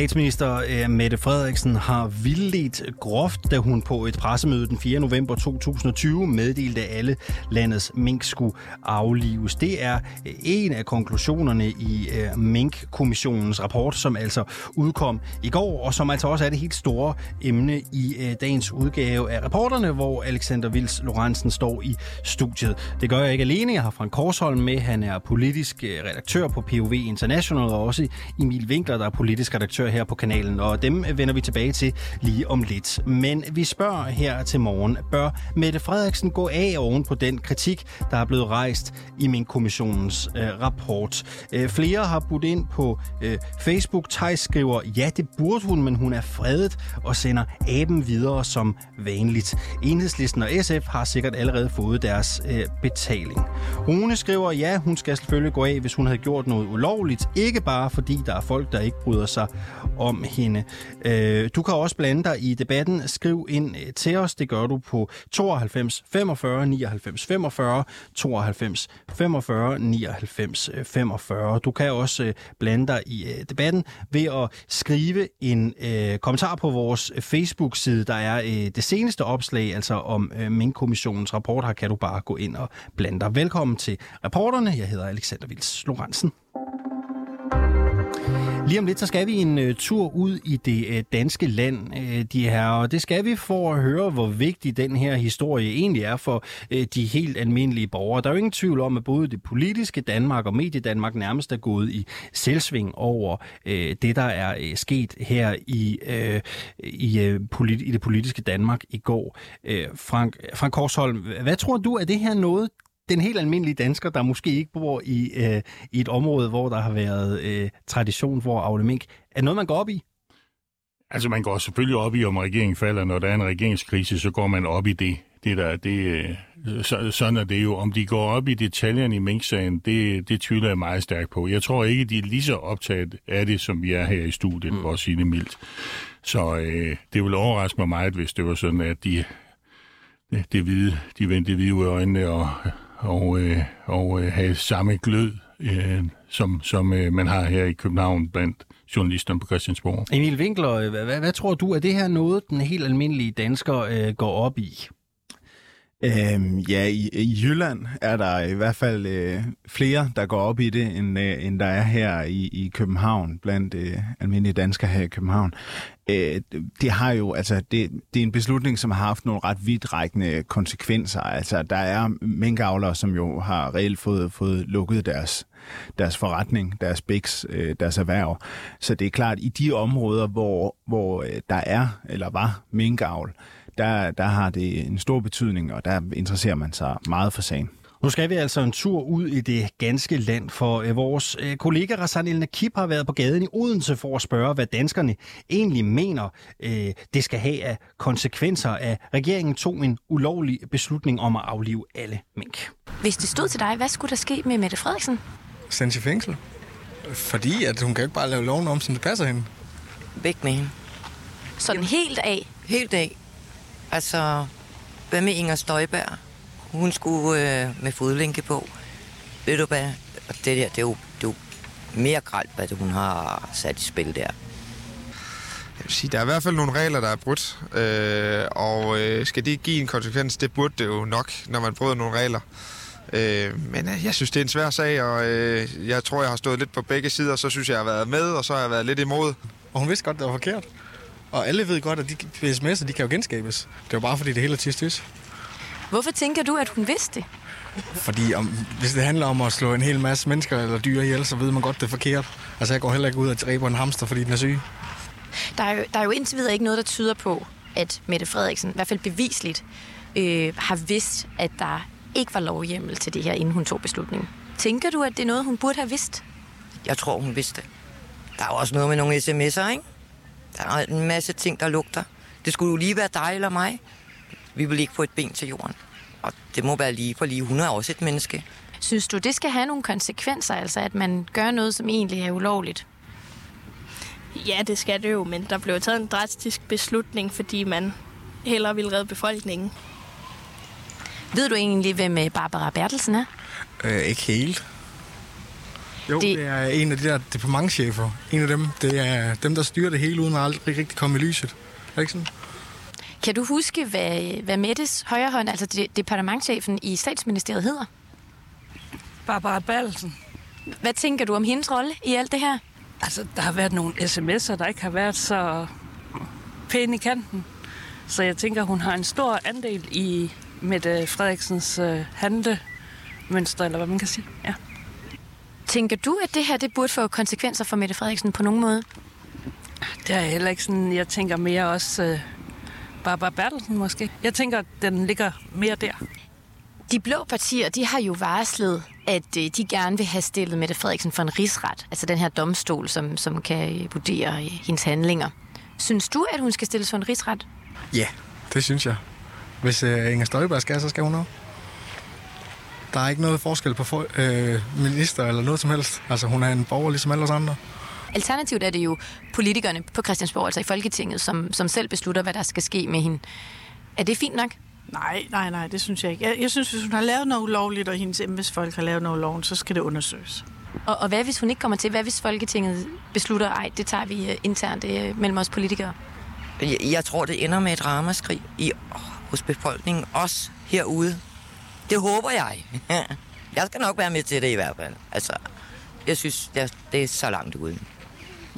Statsminister øh, Mette Frederiksen har vildledt groft, da hun på et pressemøde den 4. november 2020 meddelte, at alle landets mink skulle aflives. Det er øh, en af konklusionerne i øh, Mink-kommissionens rapport, som altså udkom i går, og som altså også er det helt store emne i dagens udgave af rapporterne, hvor Alexander Vils Lorentzen står i studiet. Det gør jeg ikke alene. Jeg har Frank Korsholm med. Han er politisk redaktør på POV International, og også Emil Winkler, der er politisk redaktør her på kanalen, og dem vender vi tilbage til lige om lidt. Men vi spørger her til morgen, bør Mette Frederiksen gå af oven på den kritik, der er blevet rejst i min kommissionens øh, rapport? Øh, flere har budt ind på øh, Facebook. Tej skriver, ja, det burde hun, men hun er fredet og sender aben videre som vanligt. Enhedslisten og SF har sikkert allerede fået deres øh, betaling. Rune skriver, ja, hun skal selvfølgelig gå af, hvis hun havde gjort noget ulovligt. Ikke bare fordi der er folk, der ikke bryder sig om hende. Øh, du kan også blande dig i debatten. Skriv ind øh, til os. Det gør du på 92 45 99 45 92 45 99 45. Du kan også øh, blande dig i øh, debatten ved at skrive en øh, kommentar på vores Facebook-side. Der er øh, det seneste opslag, altså om øh, Mink-kommissionens rapport. Her kan du bare gå ind og blande dig. Velkommen til reporterne. Jeg hedder Alexander Vils Lorentzen. Lige om lidt, så skal vi en uh, tur ud i det uh, danske land, uh, de her, og det skal vi for at høre, hvor vigtig den her historie egentlig er for uh, de helt almindelige borgere. Der er jo ingen tvivl om, at både det politiske Danmark og Mediedanmark nærmest er gået i selvsving over uh, det, der er uh, sket her i, uh, i, uh, polit- i det politiske Danmark i går. Uh, Frank, Frank Korsholm, hvad tror du, er det her noget, den helt almindelige dansker, der måske ikke bor i, øh, i et område, hvor der har været øh, tradition for at avle mink, er noget, man går op i? Altså, man går selvfølgelig op i, om regeringen falder. Når der er en regeringskrise, så går man op i det. det, der, det øh, så, sådan er det jo. Om de går op i detaljerne i Mink-sagen, det, det tvivler jeg meget stærkt på. Jeg tror ikke, de er lige så optaget af det, som vi er her i studiet, mm. for at sige det mildt. Så øh, det vil overraske mig meget, hvis det var sådan, at de, det hvide, de vendte hvide i øjnene og og, øh, og øh, have samme glød, øh, som, som øh, man har her i København blandt journalisterne på Christiansborg. Emil Winkler, øh, hvad, hvad tror du, er det her noget, den helt almindelige dansker øh, går op i? Øhm, ja, i, i Jylland er der i hvert fald øh, flere, der går op i det, end, øh, end der er her i, i København, blandt øh, almindelige danskere her i København. Øh, det har jo, altså, det, det er en beslutning, som har haft nogle ret vidtrækkende konsekvenser. Altså, der er minkavlere, som jo har reelt fået, fået lukket deres, deres forretning, deres biks, øh, deres erhverv. Så det er klart, i de områder, hvor, hvor øh, der er eller var minkavl, der, der har det en stor betydning, og der interesserer man sig meget for sagen. Nu skal vi altså en tur ud i det ganske land, for øh, vores øh, kollega Rassan El Nakib har været på gaden i Odense for at spørge, hvad danskerne egentlig mener, øh, det skal have af konsekvenser, at regeringen tog en ulovlig beslutning om at aflive alle mink. Hvis det stod til dig, hvad skulle der ske med Mette Frederiksen? Sendt i fængsel. Fordi at hun kan ikke bare lave loven om, som det passer hende. Væk med hende. Sådan helt af? Helt af. Altså, hvad med Inger Støjberg? Hun skulle øh, med fodlænke på. Ved du hvad? Det der, det er jo, det er jo mere gralt, hvad det, hun har sat i spil der. Jeg vil sige, der er i hvert fald nogle regler, der er brudt. Øh, og øh, skal det give en konsekvens? Det burde det jo nok, når man bryder nogle regler. Øh, men øh, jeg synes, det er en svær sag, og øh, jeg tror, jeg har stået lidt på begge sider. Så synes jeg, jeg har været med, og så har jeg været lidt imod. Og hun vidste godt, det var forkert. Og alle ved godt, at de sms'er, de kan jo genskabes. Det er jo bare, fordi det hele er tis Hvorfor tænker du, at hun vidste det? Fordi om, hvis det handler om at slå en hel masse mennesker eller dyr ihjel, så ved man godt, det er forkert. Altså, jeg går heller ikke ud og dræber en hamster, fordi den er syg. Der er, jo, der er jo indtil videre ikke noget, der tyder på, at Mette Frederiksen, i hvert fald bevisligt, øh, har vidst, at der ikke var lovhjemmel til det her, inden hun tog beslutningen. Tænker du, at det er noget, hun burde have vidst? Jeg tror, hun vidste det. Der er også noget med nogle sms'er, ikke? Der er en masse ting, der lugter. Det skulle jo lige være dig eller mig. Vi vil ikke få et ben til jorden. Og det må være lige for lige. Hun er også et menneske. Synes du, det skal have nogle konsekvenser, altså at man gør noget, som egentlig er ulovligt? Ja, det skal det jo, men der blev taget en drastisk beslutning, fordi man hellere vil redde befolkningen. Ved du egentlig, hvem øh, Barbara Bertelsen er? Øh, ikke helt. Jo, det... det er en af de der departementchefer. En af dem, det er dem, der styrer det hele, uden at aldrig rigtig komme i lyset. Er det ikke sådan? Kan du huske, hvad, hvad Mettes højrehånd, altså de, departementchefen i statsministeriet hedder? Barbara Balsen. Hvad tænker du om hendes rolle i alt det her? Altså, der har været nogle sms'er, der ikke har været så pæne i kanten. Så jeg tænker, hun har en stor andel i Mette Frederiksens øh, handlemønster, eller hvad man kan sige. Ja. Tænker du, at det her det burde få konsekvenser for Mette Frederiksen på nogen måde? Det er heller ikke sådan, jeg tænker mere også øh, Barbara Bertelsen måske. Jeg tænker, at den ligger mere der. De blå partier, de har jo varslet, at øh, de gerne vil have stillet Mette Frederiksen for en rigsret. Altså den her domstol, som, som kan vurdere øh, hendes handlinger. Synes du, at hun skal stilles for en rigsret? Ja, det synes jeg. Hvis Inger Støjberg skal, så skal hun også. Der er ikke noget forskel på for, øh, minister eller noget som helst. Altså, hun er en borger ligesom alle os andre. Alternativt er det jo politikerne på Christiansborg, altså i Folketinget, som, som selv beslutter, hvad der skal ske med hende. Er det fint nok? Nej, nej, nej, det synes jeg ikke. Jeg, jeg synes, hvis hun har lavet noget ulovligt, og hendes embedsfolk har lavet noget ulovligt, så skal det undersøges. Og, og hvad hvis hun ikke kommer til? Hvad hvis Folketinget beslutter, ej, det tager vi uh, internt uh, mellem os politikere? Jeg, jeg tror, det ender med et ramaskrig i, hos befolkningen, også herude. Det håber jeg. jeg skal nok være med til det i hvert fald. Altså, jeg synes, det er, det er så langt ude.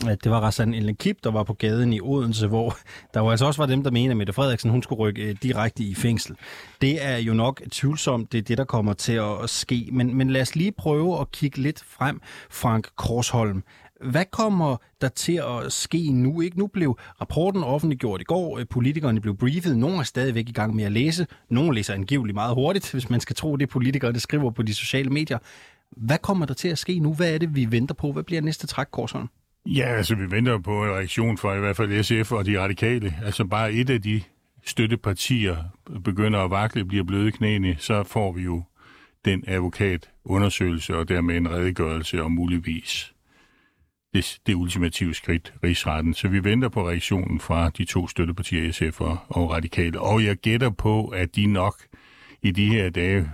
Det var Rassan Ellenkip, der var på gaden i Odense, hvor der jo altså også var dem, der mener, at Mette Frederiksen hun skulle rykke øh, direkte i fængsel. Det er jo nok tvivlsomt, det er det, der kommer til at ske. Men, men lad os lige prøve at kigge lidt frem, Frank Korsholm. Hvad kommer der til at ske nu? Ikke? Nu blev rapporten offentliggjort i går. Øh, politikerne blev briefet. Nogle er stadigvæk i gang med at læse. Nogle læser angiveligt meget hurtigt, hvis man skal tro det, politikerne skriver på de sociale medier. Hvad kommer der til at ske nu? Hvad er det, vi venter på? Hvad bliver næste træk, Korsholm? Ja, altså vi venter på en reaktion fra i hvert fald SF og de radikale. Altså bare et af de støttepartier begynder at vakle, bliver bløde knæene, så får vi jo den advokatundersøgelse og dermed en redegørelse om muligvis det, det ultimative skridt, rigsretten. Så vi venter på reaktionen fra de to støttepartier, SF og, og radikale. Og jeg gætter på, at de nok i de her dage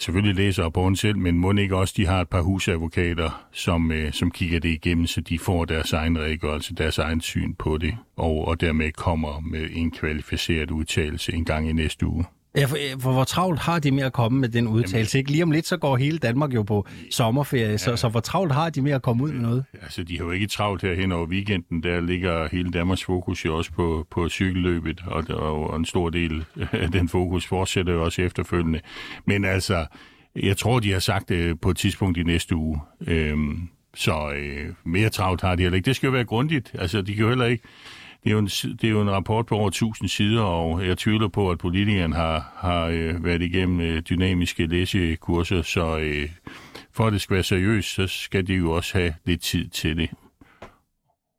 selvfølgelig læser rapporten selv, men må ikke også, de har et par husadvokater, som, øh, som kigger det igennem, så de får deres egen redegørelse, deres egen syn på det, og, og dermed kommer med en kvalificeret udtalelse en gang i næste uge. Ja, for, for hvor travlt har de med at komme med den udtalelse? Ikke? Lige om lidt, så går hele Danmark jo på sommerferie, ja. så, så hvor travlt har de med at komme ud med noget? Altså, de har jo ikke travlt her hen over weekenden. Der ligger hele Danmarks fokus jo også på, på cykelløbet, og, og en stor del af den fokus fortsætter jo også efterfølgende. Men altså, jeg tror, de har sagt det på et tidspunkt i næste uge. Øhm, så øh, mere travlt har de heller ikke. Det skal jo være grundigt. Altså, de kan jo heller ikke det er, jo en, det er jo en rapport på over 1000 sider, og jeg tvivler på, at politikeren har, har øh, været igennem øh, dynamiske læsekurser, så øh, for at det skal være seriøst, så skal de jo også have lidt tid til det.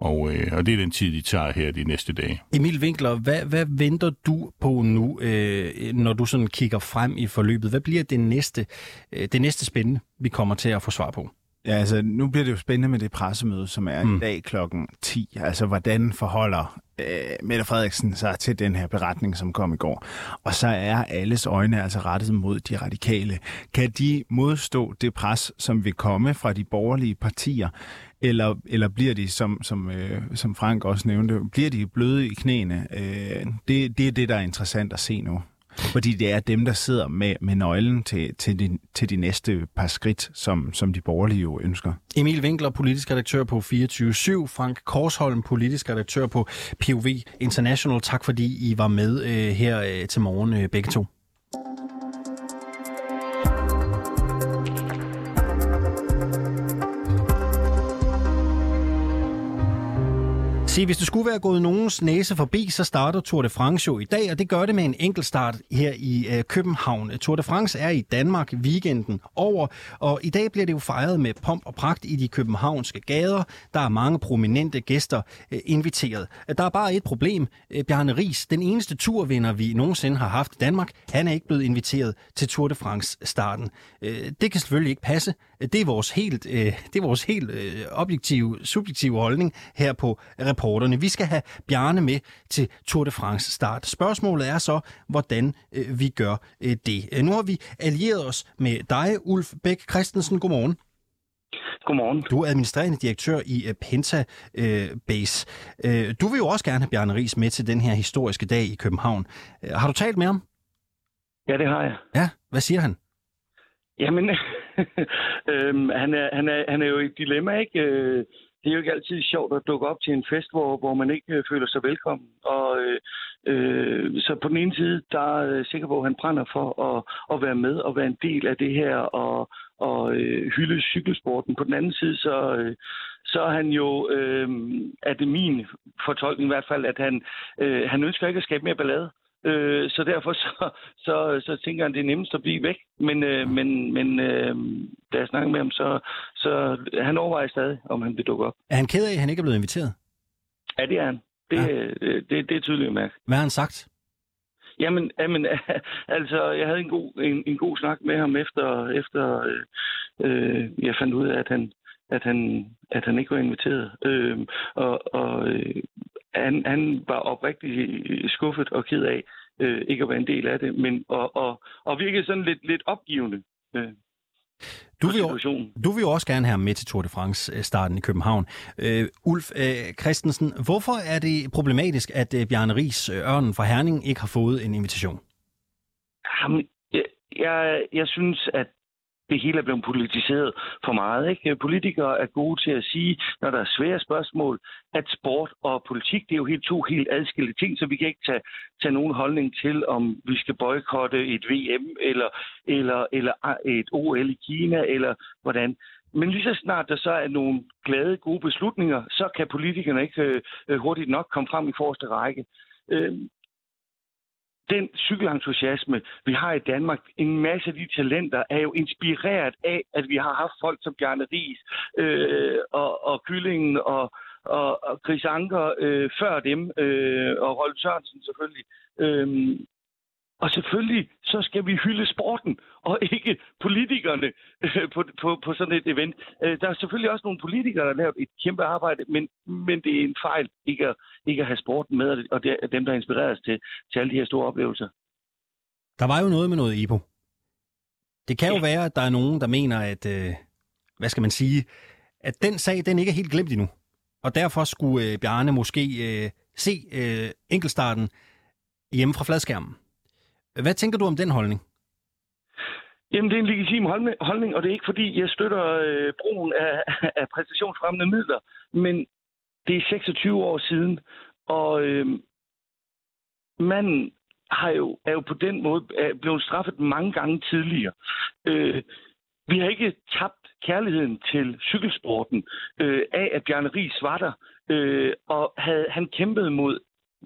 Og, øh, og det er den tid, de tager her de næste dage. Emil Winkler, hvad, hvad venter du på nu, øh, når du sådan kigger frem i forløbet? Hvad bliver det næste, øh, det næste spændende, vi kommer til at få svar på? Ja, altså nu bliver det jo spændende med det pressemøde, som er mm. i dag klokken 10. Altså hvordan forholder øh, Mette Frederiksen sig til den her beretning, som kom i går. Og så er alles øjne altså rettet mod de radikale. Kan de modstå det pres, som vil komme fra de borgerlige partier? Eller, eller bliver de, som, som, øh, som Frank også nævnte, bliver de bløde i knæene? Øh, det, det er det, der er interessant at se nu. Fordi det er dem, der sidder med, med nøglen til, til, de, til de næste par skridt, som, som de borgerlige jo ønsker. Emil Winkler, politisk redaktør på 24-7. Frank Korsholm, politisk redaktør på POV International. Tak fordi I var med øh, her øh, til morgen øh, begge to. Se, hvis du skulle være gået nogens næse forbi, så starter Tour de France jo i dag, og det gør det med en enkelt start her i øh, København. Tour de France er i Danmark weekenden over, og i dag bliver det jo fejret med pomp og pragt i de københavnske gader. Der er mange prominente gæster øh, inviteret. Der er bare et problem. Øh, Bjarne Ries, den eneste turvinder, vi nogensinde har haft i Danmark, han er ikke blevet inviteret til Tour de France-starten. Øh, det kan selvfølgelig ikke passe. Det er vores helt, øh, det er vores helt øh, objektive, subjektive holdning her på reporterne. Vi skal have Bjarne med til Tour de France start. Spørgsmålet er så, hvordan øh, vi gør øh, det. Nu har vi allieret os med dig, Ulf Bæk Christensen. Godmorgen. Godmorgen. Du er administrerende direktør i uh, Penta uh, Base. Uh, du vil jo også gerne have Bjarne Ries med til den her historiske dag i København. Uh, har du talt med ham? Ja, det har jeg. Ja, hvad siger han? Jamen, øhm, han, er, han, er, han er jo i et dilemma, ikke? Øh, det er jo ikke altid sjovt at dukke op til en fest, hvor, hvor man ikke øh, føler sig velkommen. Og øh, øh, så på den ene side, der er jeg sikker på, at han brænder for at, at være med og være en del af det her og, og øh, hylde cykelsporten. På den anden side, så, øh, så er han jo, øh, er det min fortolkning i hvert fald, at han, øh, han ønsker ikke at skabe mere ballade. Øh, så derfor så, så, så tænker han, det er nemmest at blive væk. Men, øh, men, men øh, da jeg snakker med ham, så, så han overvejer stadig, om han vil dukke op. Er han ked af, at han ikke er blevet inviteret? Ja, det er han. Det, ja. det, det, det er tydeligt at mærke. Hvad har han sagt? Jamen, jamen altså, jeg havde en god, en, en god snak med ham efter, efter øh, jeg fandt ud af, at han, at han, at han ikke var inviteret. Øh, og og øh, han, han var oprigtig skuffet og ked af øh, ikke at være en del af det, men og, og, og virkede sådan lidt, lidt opgivende. Øh. Du vil, jo, du vil jo også gerne have med til Tour de France-starten i København. Uh, Ulf uh, Christensen, hvorfor er det problematisk, at uh, Bjarne Ries, uh, Ørnen fra Herning, ikke har fået en invitation? Jamen, jeg, jeg, jeg synes, at det hele er blevet politiseret for meget. Ikke? Politikere er gode til at sige, når der er svære spørgsmål, at sport og politik, det er jo helt to helt adskilte ting, så vi kan ikke tage, tage nogen holdning til, om vi skal boykotte et VM eller, eller, eller et OL i Kina, eller hvordan. Men lige så snart der så er nogle glade, gode beslutninger, så kan politikerne ikke øh, hurtigt nok komme frem i forreste række. Øh, den cykelentusiasme, vi har i Danmark, en masse af de talenter, er jo inspireret af, at vi har haft folk som Bjarne Ries øh, og, og Kyllingen og, og, og Chris Anker øh, før dem, øh, og Rolf Sørensen selvfølgelig. Øh, og selvfølgelig, så skal vi hylde sporten, og ikke politikerne øh, på, på, på sådan et event. Øh, der er selvfølgelig også nogle politikere, der har lavet et kæmpe arbejde, men, men det er en fejl ikke at, ikke at have sporten med, og det er dem, der inspirerer os til, til alle de her store oplevelser. Der var jo noget med noget IPO. Det kan jo ja. være, at der er nogen, der mener, at, øh, hvad skal man sige, at den sag, den ikke er helt glemt endnu. Og derfor skulle øh, Bjarne måske øh, se øh, enkeltstarten hjemme fra fladskærmen. Hvad tænker du om den holdning? Jamen, det er en legitim holdning, og det er ikke fordi, jeg støtter øh, brugen af, af præstationsfremmende midler, men det er 26 år siden, og øh, manden har jo, er jo på den måde blevet straffet mange gange tidligere. Øh, vi har ikke tabt kærligheden til cykelsporten øh, af, at Bjarne Ries var der, øh, og havde han kæmpet mod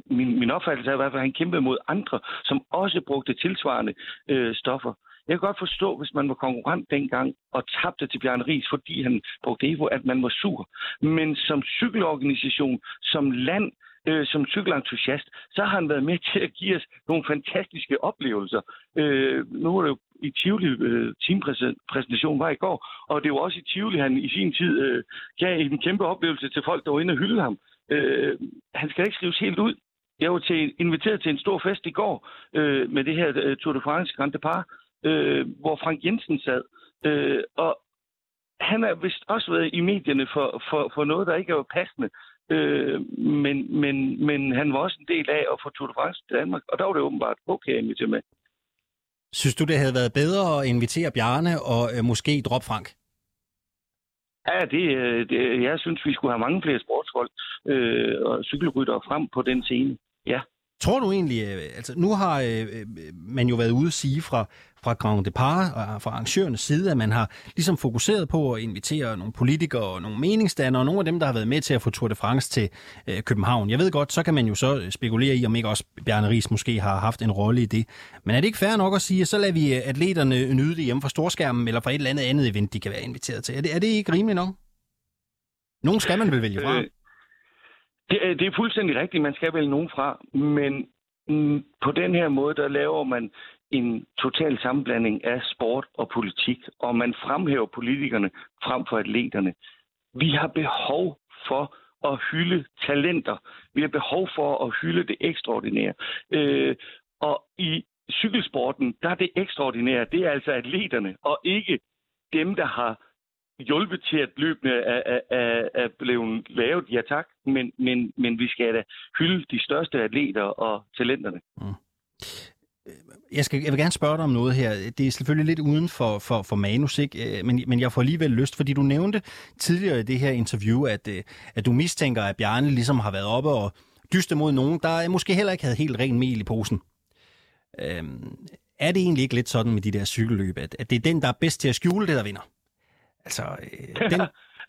min, min opfattelse er i hvert fald, at han kæmpede mod andre, som også brugte tilsvarende øh, stoffer. Jeg kan godt forstå, hvis man var konkurrent dengang og tabte til Bjørn Ries, fordi han brugte Evo, at man var sur. Men som cykelorganisation, som land, øh, som cykelentusiast, så har han været med til at give os nogle fantastiske oplevelser. Øh, nu er det jo i Tivoli, øh, teampræsentationen var i går, og det var også i Tivoli, han i sin tid øh, gav en kæmpe oplevelse til folk, der var inde og hylde ham. Øh, han skal ikke skrives helt ud. Jeg var til, inviteret til en stor fest i går øh, med det her øh, Tour de France Grand Depart, øh, hvor Frank Jensen sad. Øh, og han har vist også været i medierne for, for, for noget, der ikke er passende. Øh, men, men, men han var også en del af at få Tour de France til Danmark, og der var det åbenbart okay at invitere med. Synes du, det havde været bedre at invitere Bjarne og øh, måske droppe Frank? Ja, det, øh, det, jeg synes, vi skulle have mange flere sportsfolk øh, og cykelryttere frem på den scene. Ja. Tror du egentlig, øh, altså nu har øh, øh, man jo været ude at sige fra, fra Grand Depart og øh, fra arrangørernes side, at man har ligesom fokuseret på at invitere nogle politikere og nogle meningsdannere, og nogle af dem, der har været med til at få Tour de France til øh, København. Jeg ved godt, så kan man jo så spekulere i, om ikke også Bjarne Ries måske har haft en rolle i det. Men er det ikke fair nok at sige, at så lader vi atleterne nyde det hjemme fra storskærmen, eller fra et eller andet andet event, de kan være inviteret til? Er det, er det ikke rimeligt nok? Nogen skal man vel vælge fra? Øh, det, øh, det er fuldstændig rigtigt, man skal vælge nogen fra, men mm, på den her måde, der laver man en total sammenblanding af sport og politik, og man fremhæver politikerne frem for atleterne. Vi har behov for at hylde talenter. Vi har behov for at hylde det ekstraordinære. Øh, og i cykelsporten, der er det ekstraordinære, det er altså atleterne, og ikke dem, der har hjulpet til, at løbende er, er, er, er blevet lavet, ja tak, men, men, men vi skal da hylde de største atleter og talenterne. Mm. Jeg, skal, jeg vil gerne spørge dig om noget her. Det er selvfølgelig lidt uden for, for, for manus, ikke? Øh, men, men jeg får alligevel lyst, fordi du nævnte tidligere i det her interview, at, øh, at du mistænker, at Bjarne ligesom har været oppe og dyste mod nogen, der måske heller ikke havde helt ren mel i posen. Øhm, er det egentlig ikke lidt sådan med de der cykelløb, at, at det er den, der er bedst til at skjule det, der vinder? Altså, øh, den...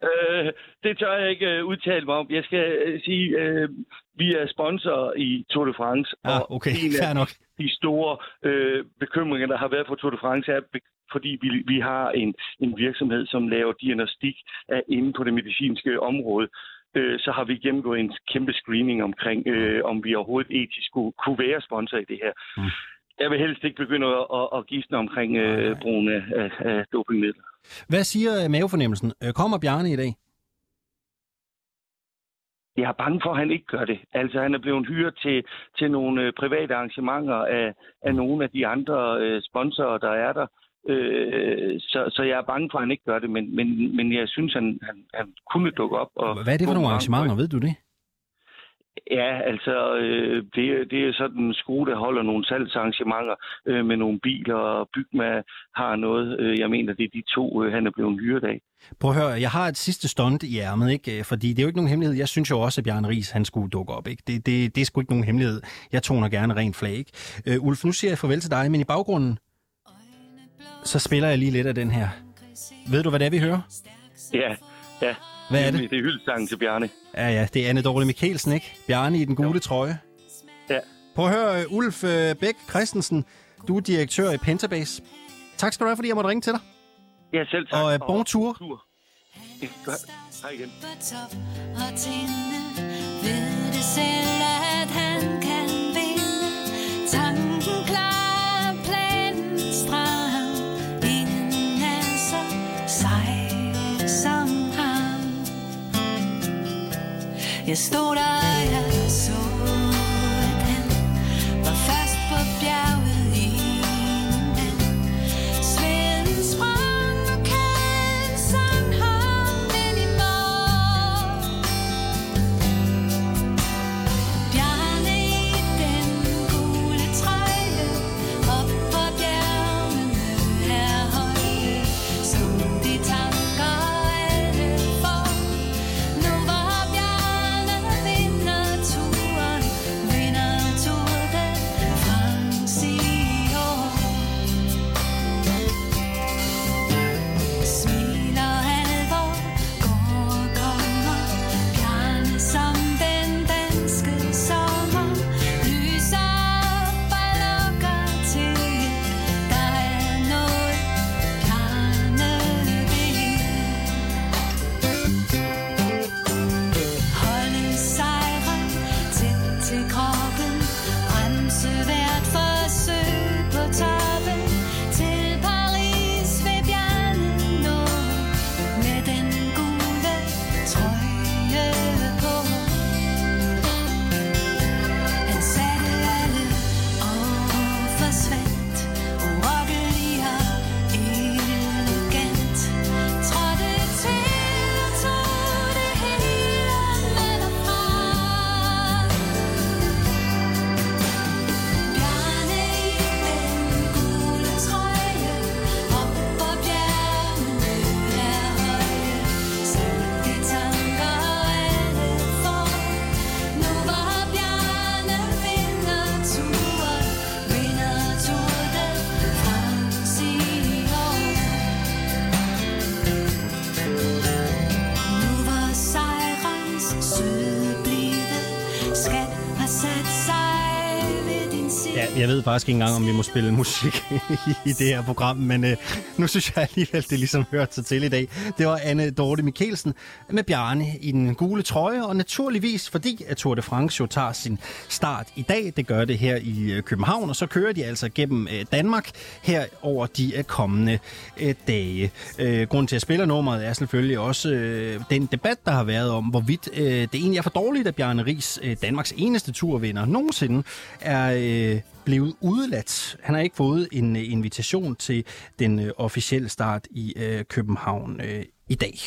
øh, det tør jeg ikke øh, udtale mig om. Jeg skal øh, sige, øh, vi er sponsor i Tour de France. Ah, okay, en fair nok. De store øh, bekymringer, der har været for Tour de France, er, fordi vi, vi har en, en virksomhed, som laver diagnostik af inde på det medicinske område øh, så har vi gennemgået en kæmpe screening omkring, øh, om vi overhovedet etisk kunne, kunne være sponsor i det her. Mm. Jeg vil helst ikke begynde at, at, at gisne omkring øh, brugen af, af, af dopingmidler. Hvad siger mavefornemmelsen? Øh, kommer Bjarne i dag? Jeg er bange for, at han ikke gør det. Altså, han er blevet hyret til, til nogle øh, private arrangementer af, af nogle af de andre øh, sponsorer, der er der. Øh, så, så jeg er bange for, at han ikke gør det, men, men, men jeg synes, han, han, han kunne dukke op. Og Hvad er det for nogle arrangementer, ved du det? Ja, altså, øh, det, det er sådan en skole, der holder nogle salgsarrangementer øh, med nogle biler, og Bygma har noget. Øh, jeg mener, det er de to, øh, han er blevet hyret af. Prøv at høre, jeg har et sidste stunt i ærmet, ikke? Øh, fordi det er jo ikke nogen hemmelighed. Jeg synes jo også, at Bjarne Ries, han skulle dukke op. Ikke? Det, det, det er sgu ikke nogen hemmelighed. Jeg toner gerne rent flag. Ikke? Øh, Ulf, nu siger jeg farvel til dig, men i baggrunden, så spiller jeg lige lidt af den her. Ved du, hvad det er, vi hører? Ja, ja. Hvad er det? Det er hyldsangen til Bjarne. Ja, ja, det er Anne Dorle Mikkelsen, ikke? Bjarne i den gule jo. trøje. Ja. Prøv at høre, Ulf øh, Bæk Christensen, du er direktør i Pentabase. Tak skal du have, fordi jeg måtte ringe til dig. Ja, selv tak. Og uh, bon tour. tur. Ja. Hej igen. Jeg stod der, jeg ved faktisk ikke engang, om vi må spille musik i det her program, men øh, nu synes jeg alligevel, det ligesom hørte sig til i dag. Det var Anne Dorte Mikkelsen med Bjarne i den gule trøje, og naturligvis fordi, at Tour de France jo tager sin start i dag. Det gør det her i øh, København, og så kører de altså gennem øh, Danmark her over de øh, kommende øh, dage. Øh, grunden til, at jeg spiller nummeret er selvfølgelig også øh, den debat, der har været om, hvorvidt øh, det egentlig er for dårligt, at Bjarne Ries, øh, Danmarks eneste turvinder nogensinde, er... Øh, blevet udeladt. Han har ikke fået en øh, invitation til den øh, officielle start i øh, København i dag.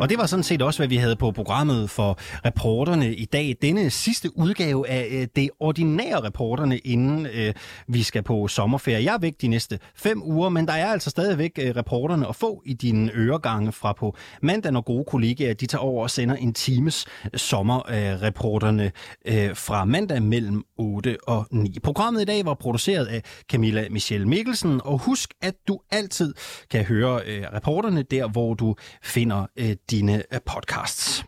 Og det var sådan set også, hvad vi havde på programmet for reporterne i dag. Denne sidste udgave af øh, det ordinære reporterne, inden øh, vi skal på sommerferie. Jeg er væk de næste fem uger, men der er altså stadigvæk øh, reporterne at få i dine øregange fra på mandag, når gode kollegaer de tager over og sender en times øh, sommerreporterne øh, øh, fra mandag mellem 8 og 9. Programmet i dag var produceret af Camilla Michelle Mikkelsen, og husk, at du altid kan høre øh, reporterne der, hvor du finder øh, dine podcasts.